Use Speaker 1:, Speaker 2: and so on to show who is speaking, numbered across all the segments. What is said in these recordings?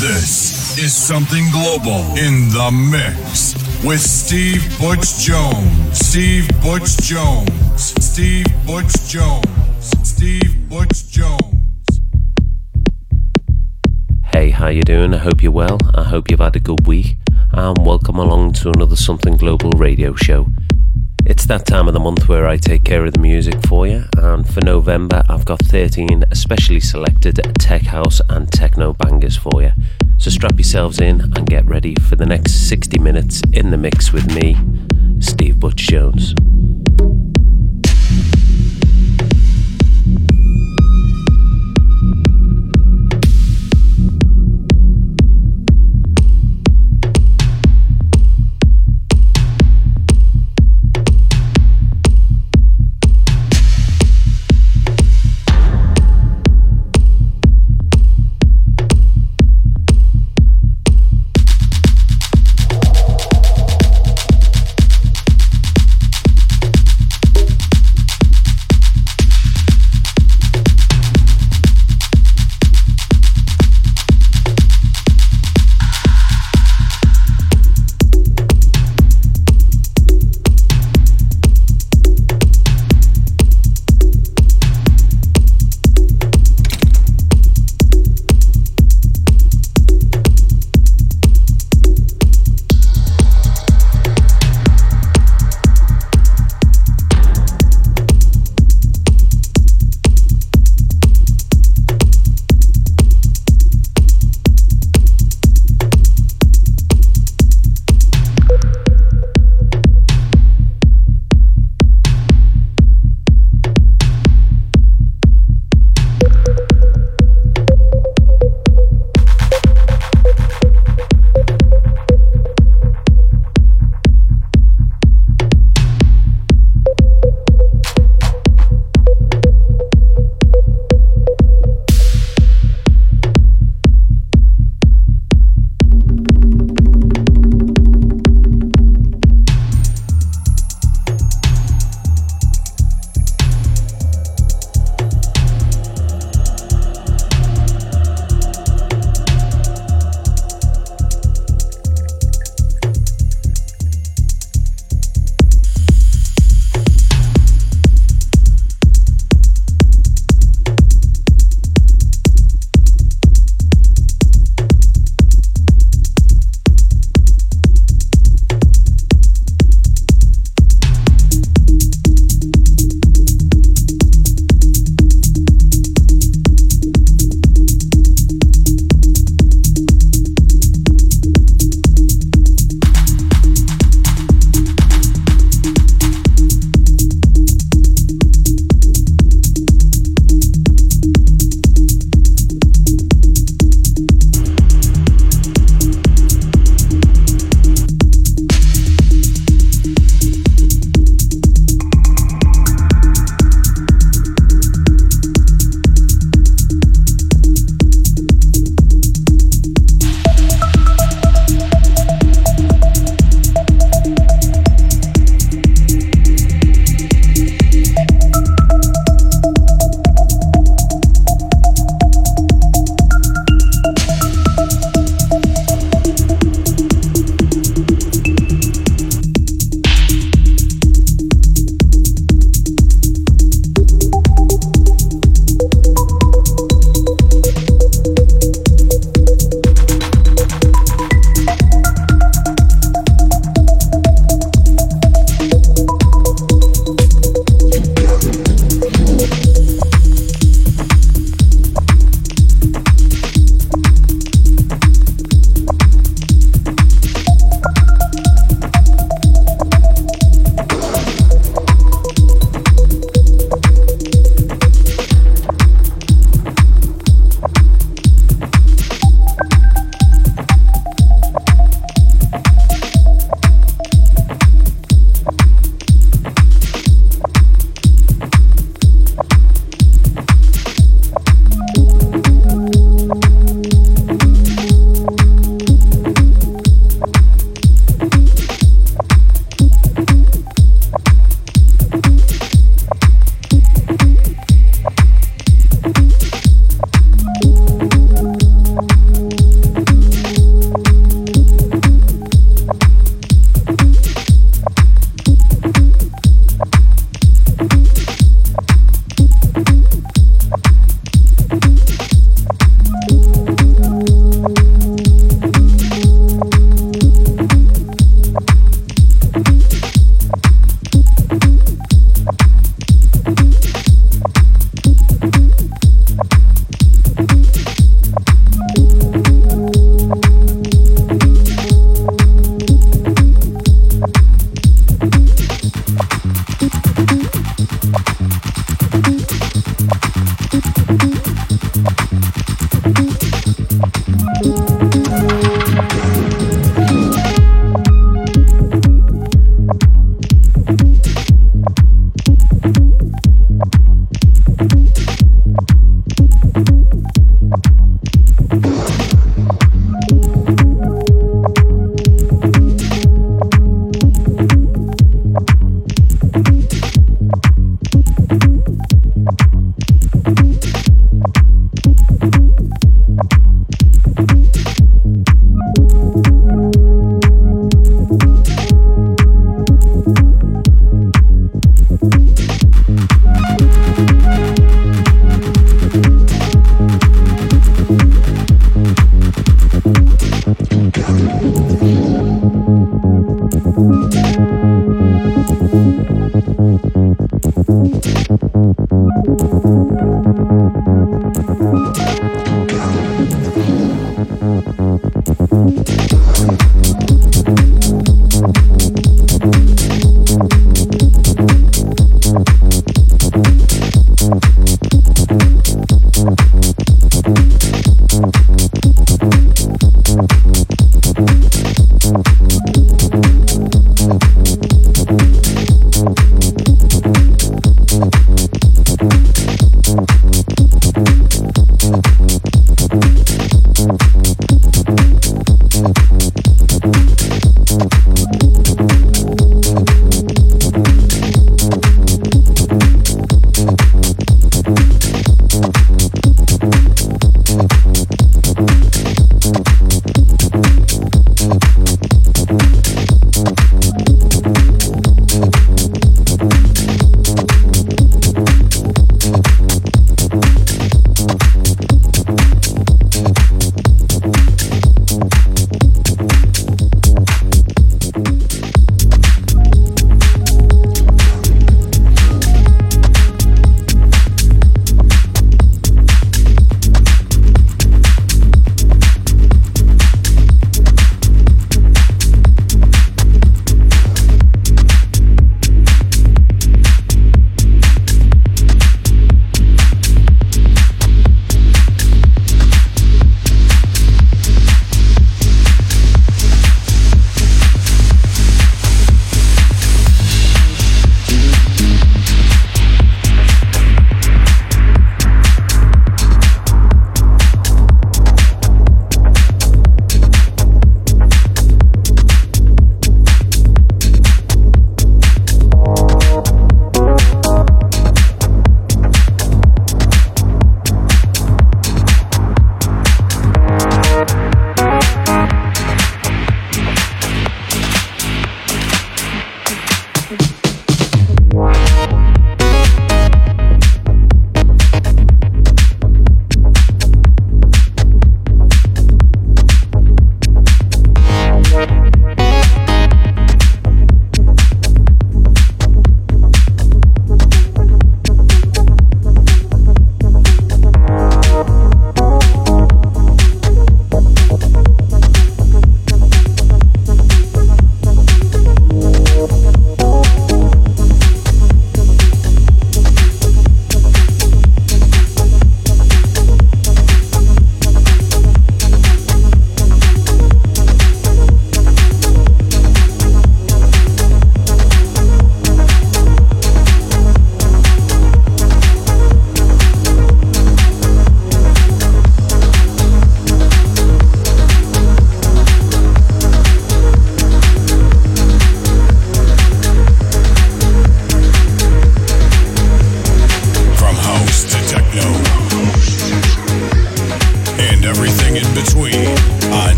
Speaker 1: This is something global in the mix with Steve Butch Jones. Steve Butch Jones. Steve Butch Jones. Steve Butch Jones.
Speaker 2: Hey, how you doing? I hope you're well. I hope you've had a good week. And welcome along to another Something Global radio show. It's that time of the month where I take care of the music for you, and for November, I've got 13 especially selected tech house and techno bangers for you. So strap yourselves in and get ready for the next 60 minutes in the mix with me, Steve Butch Jones.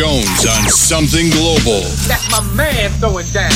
Speaker 1: Jones on Something Global.
Speaker 3: That's my man throwing down.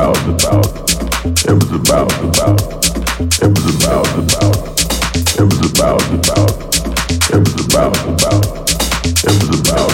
Speaker 3: about, about, it was about, about, it was about, about, it was about, about, it was about, about, it was about.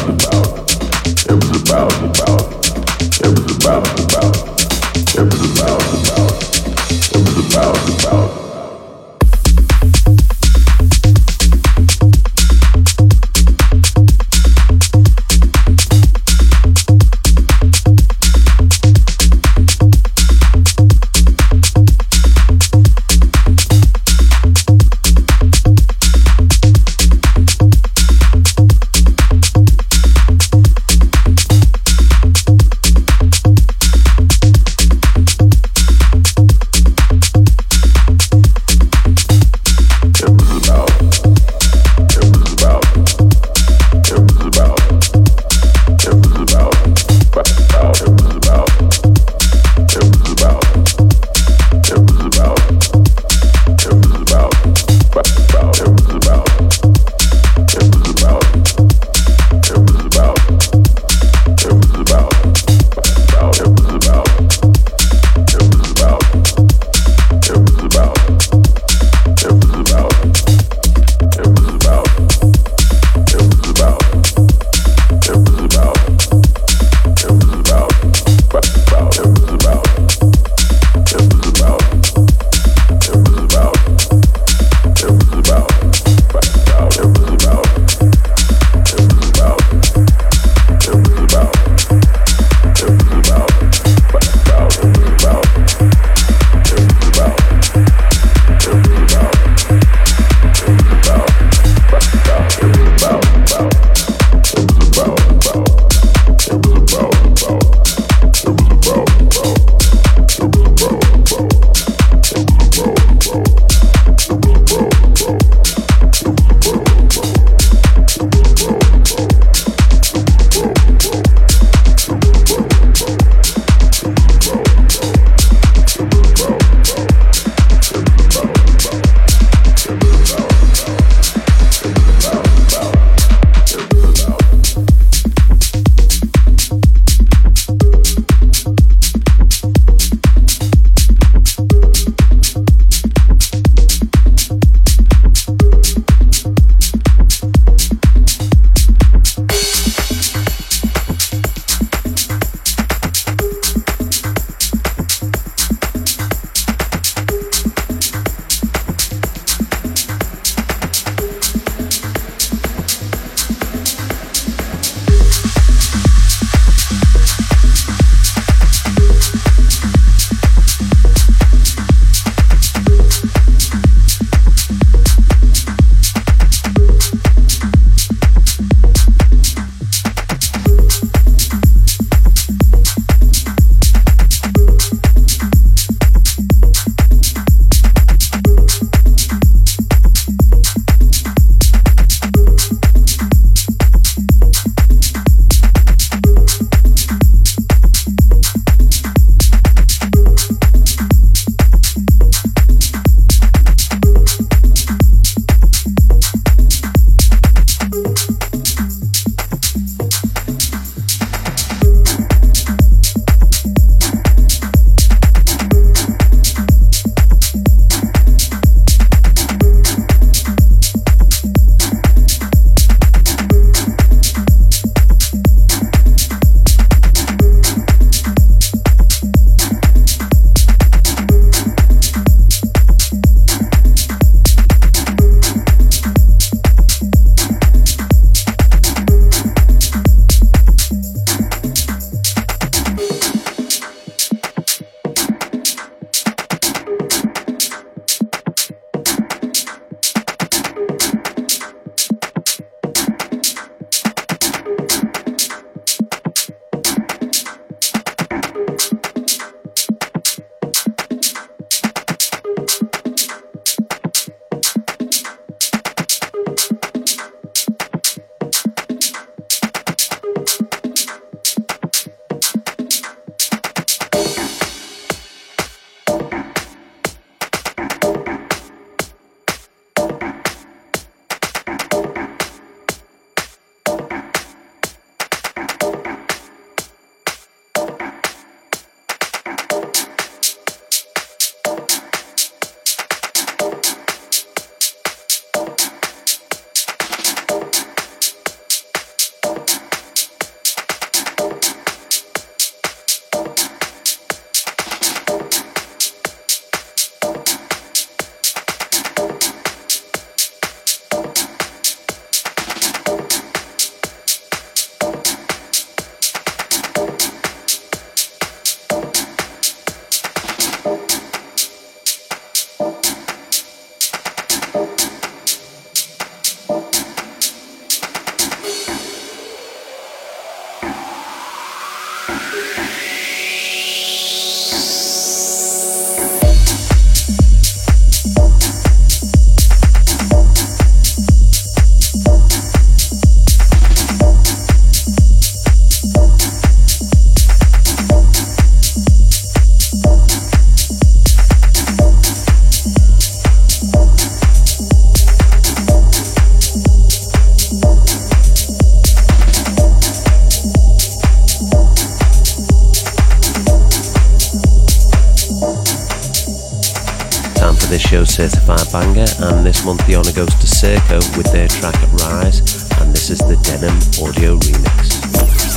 Speaker 2: Banger, and this month the honour goes to Circo with their track Rise, and this is the Denham Audio Remix.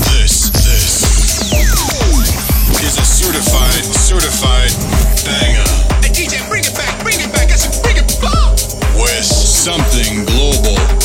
Speaker 1: This, this is a certified, certified banger.
Speaker 3: Hey, DJ, bring it back, bring it back. I said, bring it back.
Speaker 1: With something global.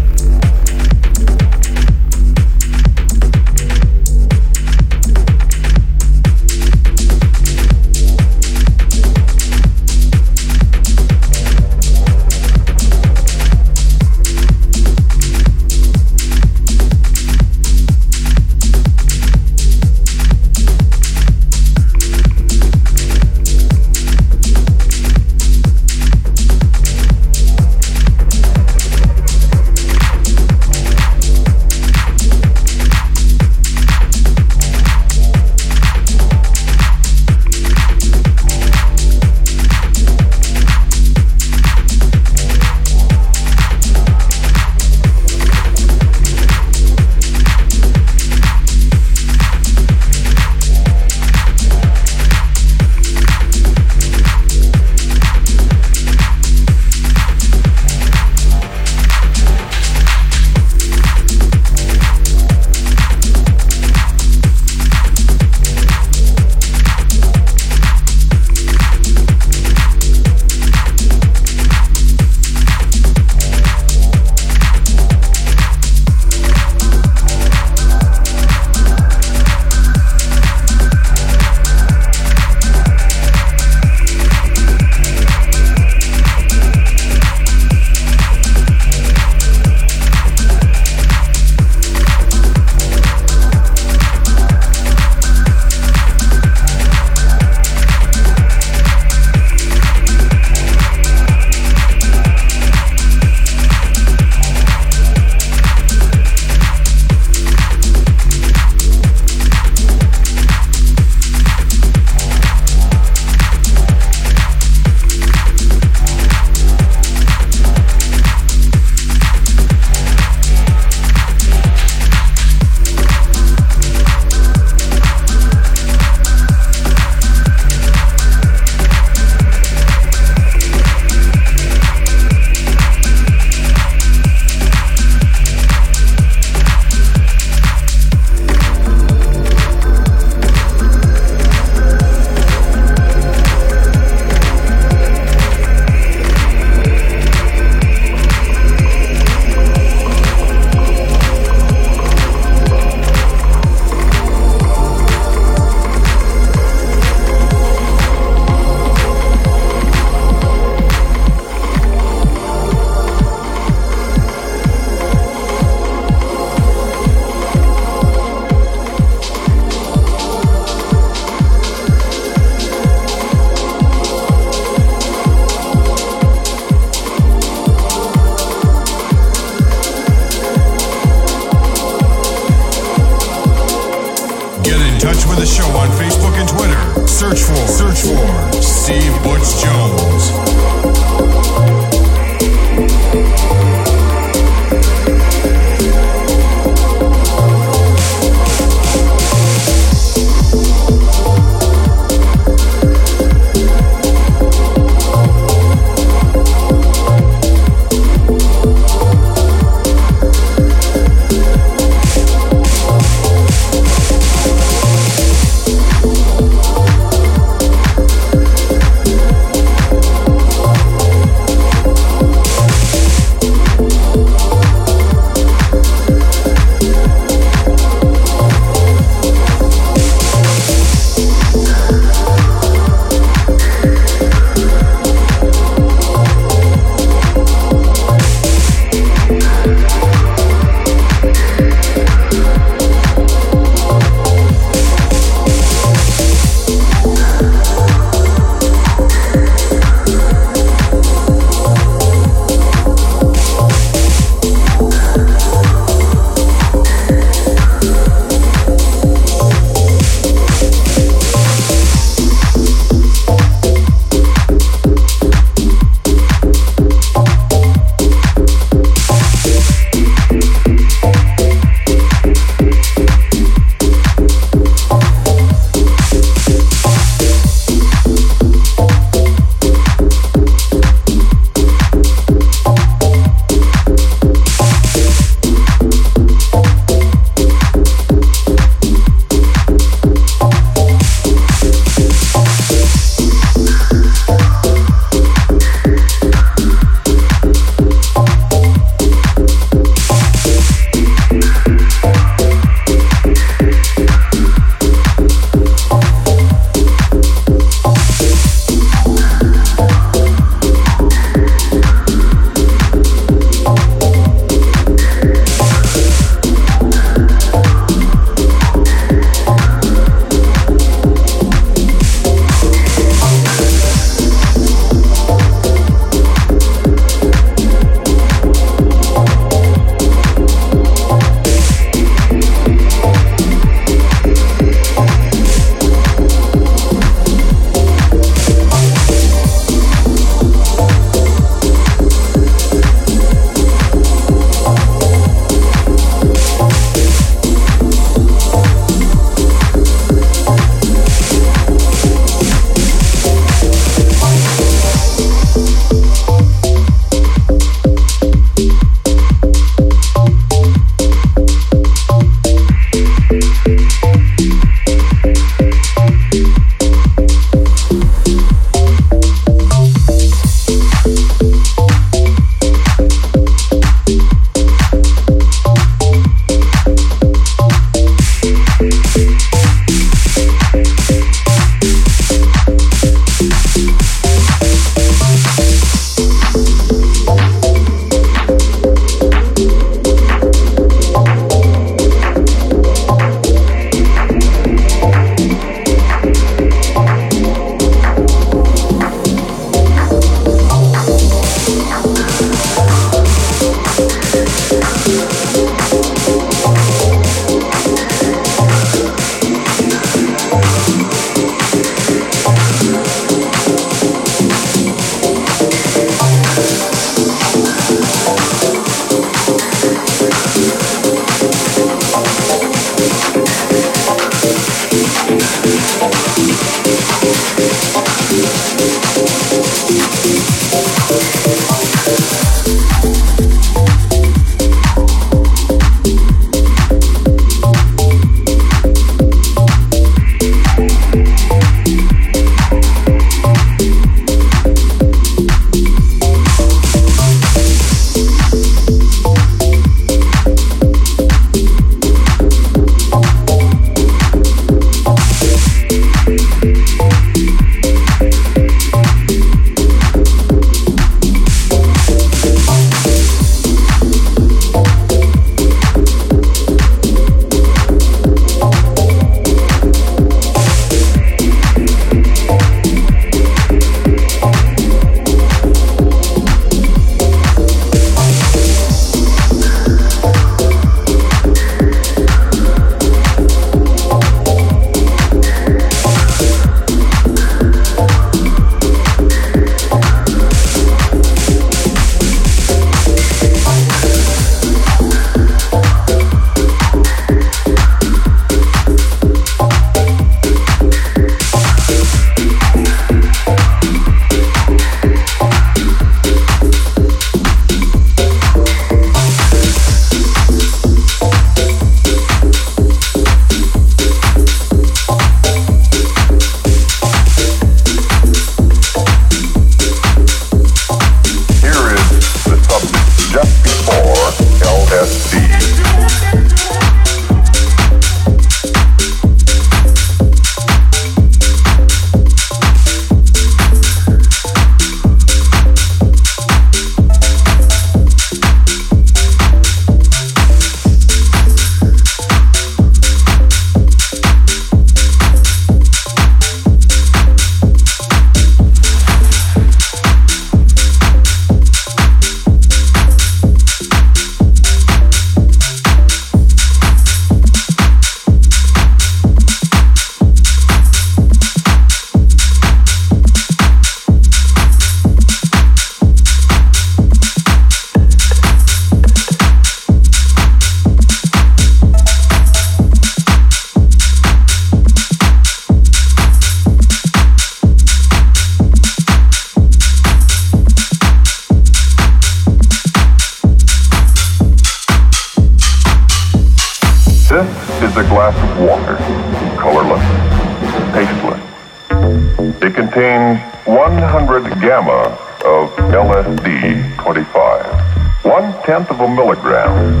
Speaker 4: Gamma of LSD-25, one-tenth of a milligram,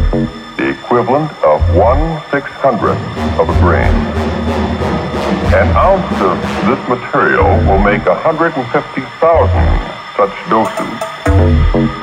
Speaker 4: the equivalent of one six-hundredth of a grain. An ounce of this material will make 150,000 such doses.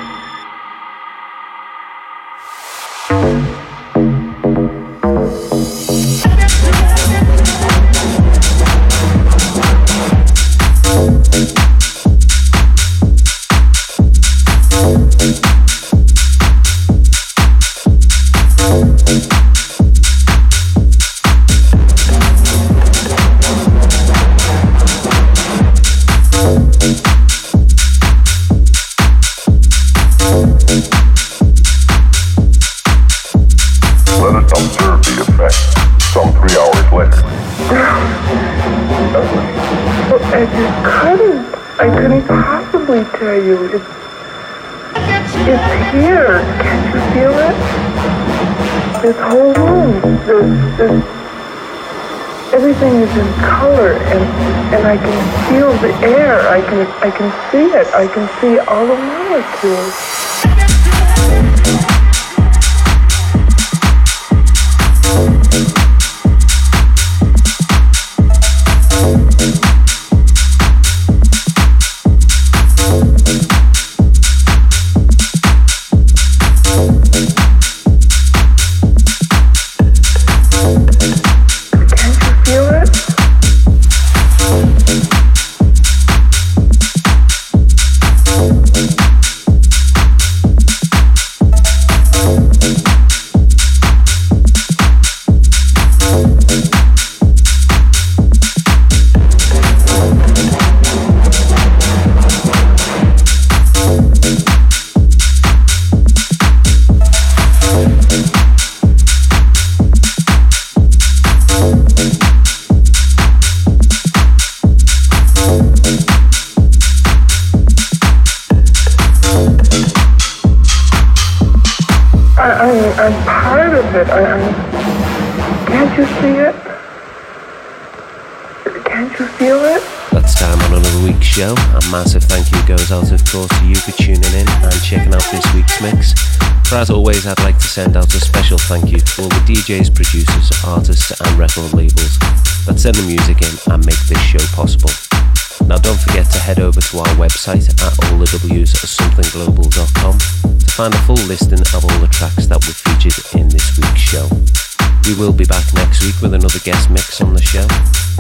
Speaker 5: I can see it. I can see all the molecules.
Speaker 2: As always, I'd like to send out a special thank you to all the DJs, producers, artists, and record labels that send the music in and make this show possible. Now, don't forget to head over to our website at www.somethingglobal.com to find a full listing of all the tracks that were featured in this week's show. We will be back next week with another guest mix on the show.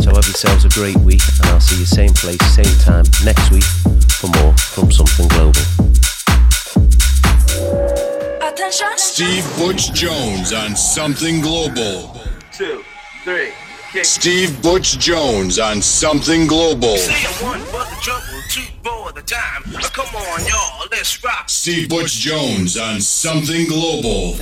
Speaker 2: So have yourselves a great week, and I'll see you same place, same time next week for more from Something Global.
Speaker 6: Attention. Steve
Speaker 1: Butch Jones on Something Global.
Speaker 7: two, three, kick.
Speaker 1: Steve Butch Jones on Something Global. Say
Speaker 3: a one for the trouble, two for the time. Come on, y'all, let's rock.
Speaker 1: Steve Butch Jones on Something Global.